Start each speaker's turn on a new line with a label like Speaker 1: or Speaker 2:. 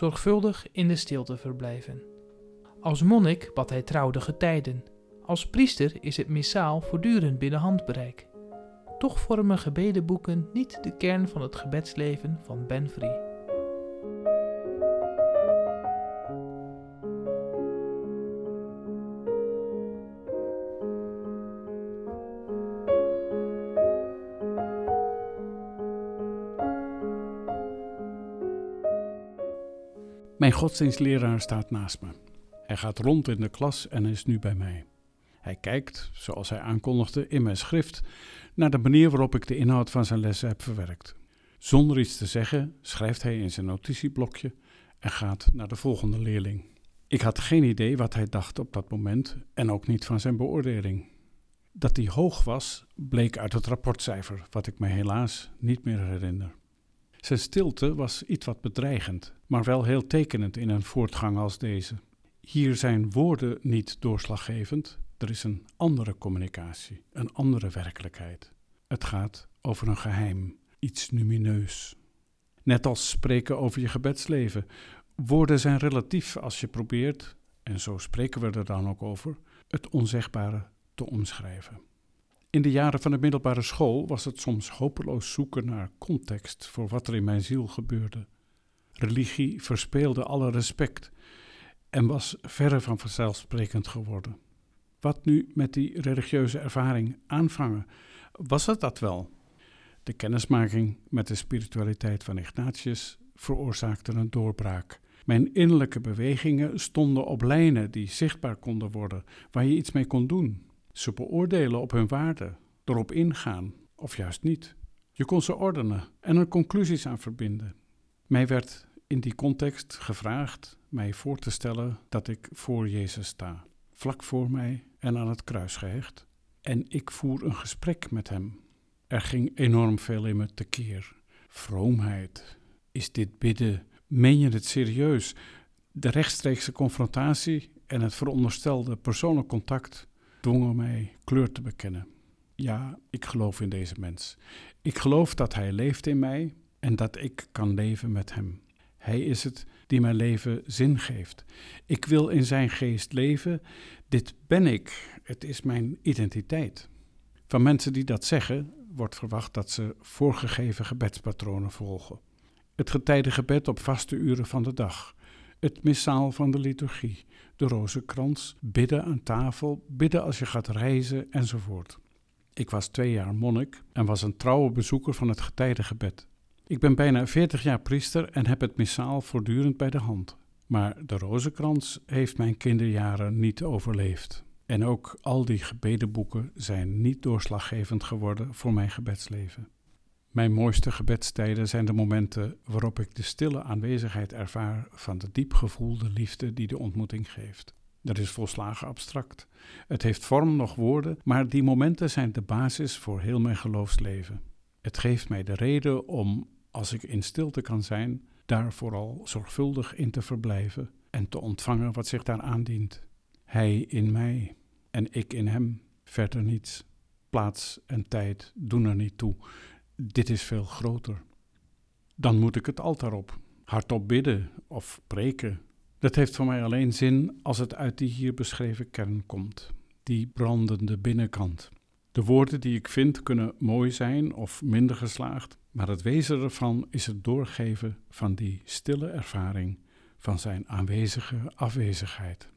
Speaker 1: zorgvuldig in de stilte verblijven. Als monnik bad hij trouw de getijden. Als priester is het missaal voortdurend binnen handbereik. Toch vormen gebedenboeken niet de kern van het gebedsleven van Ben
Speaker 2: Mijn godsdienstleraar staat naast me. Hij gaat rond in de klas en is nu bij mij. Hij kijkt, zoals hij aankondigde in mijn schrift, naar de manier waarop ik de inhoud van zijn lessen heb verwerkt. Zonder iets te zeggen schrijft hij in zijn notitieblokje en gaat naar de volgende leerling. Ik had geen idee wat hij dacht op dat moment en ook niet van zijn beoordeling. Dat hij hoog was, bleek uit het rapportcijfer, wat ik me helaas niet meer herinner. Zijn stilte was iets wat bedreigend, maar wel heel tekenend in een voortgang als deze. Hier zijn woorden niet doorslaggevend, er is een andere communicatie, een andere werkelijkheid. Het gaat over een geheim, iets lumineus. Net als spreken over je gebedsleven. Woorden zijn relatief als je probeert, en zo spreken we er dan ook over, het onzegbare te omschrijven. In de jaren van de middelbare school was het soms hopeloos zoeken naar context voor wat er in mijn ziel gebeurde. Religie verspeelde alle respect en was verre van vanzelfsprekend geworden. Wat nu met die religieuze ervaring aanvangen? Was het dat wel? De kennismaking met de spiritualiteit van Ignatius veroorzaakte een doorbraak. Mijn innerlijke bewegingen stonden op lijnen die zichtbaar konden worden, waar je iets mee kon doen. Ze beoordelen op hun waarde, erop ingaan of juist niet. Je kon ze ordenen en er conclusies aan verbinden. Mij werd in die context gevraagd mij voor te stellen dat ik voor Jezus sta, vlak voor mij en aan het kruis gehecht. En ik voer een gesprek met hem. Er ging enorm veel in me tekeer. Vroomheid. Is dit bidden? Meen je het serieus? De rechtstreekse confrontatie en het veronderstelde persoonlijk contact dwongen mij kleur te bekennen. Ja, ik geloof in deze mens. Ik geloof dat hij leeft in mij en dat ik kan leven met hem. Hij is het die mijn leven zin geeft. Ik wil in zijn geest leven. Dit ben ik. Het is mijn identiteit. Van mensen die dat zeggen, wordt verwacht dat ze voorgegeven gebedspatronen volgen. Het getijdengebed op vaste uren van de dag, het missaal van de liturgie, de rozenkrans, bidden aan tafel, bidden als je gaat reizen enzovoort. Ik was twee jaar monnik en was een trouwe bezoeker van het getijdengebed. Ik ben bijna veertig jaar priester en heb het missaal voortdurend bij de hand. Maar de rozenkrans heeft mijn kinderjaren niet overleefd. En ook al die gebedenboeken zijn niet doorslaggevend geworden voor mijn gebedsleven. Mijn mooiste gebedstijden zijn de momenten waarop ik de stille aanwezigheid ervaar van de diep gevoelde liefde die de ontmoeting geeft. Dat is volslagen abstract. Het heeft vorm nog woorden, maar die momenten zijn de basis voor heel mijn geloofsleven. Het geeft mij de reden om, als ik in stilte kan zijn, daar vooral zorgvuldig in te verblijven en te ontvangen wat zich daar aandient. Hij in mij en ik in hem, verder niets. Plaats en tijd doen er niet toe dit is veel groter. Dan moet ik het altaar op, hardop bidden of preken. Dat heeft voor mij alleen zin als het uit die hier beschreven kern komt, die brandende binnenkant. De woorden die ik vind kunnen mooi zijn of minder geslaagd, maar het wezen ervan is het doorgeven van die stille ervaring van zijn aanwezige afwezigheid.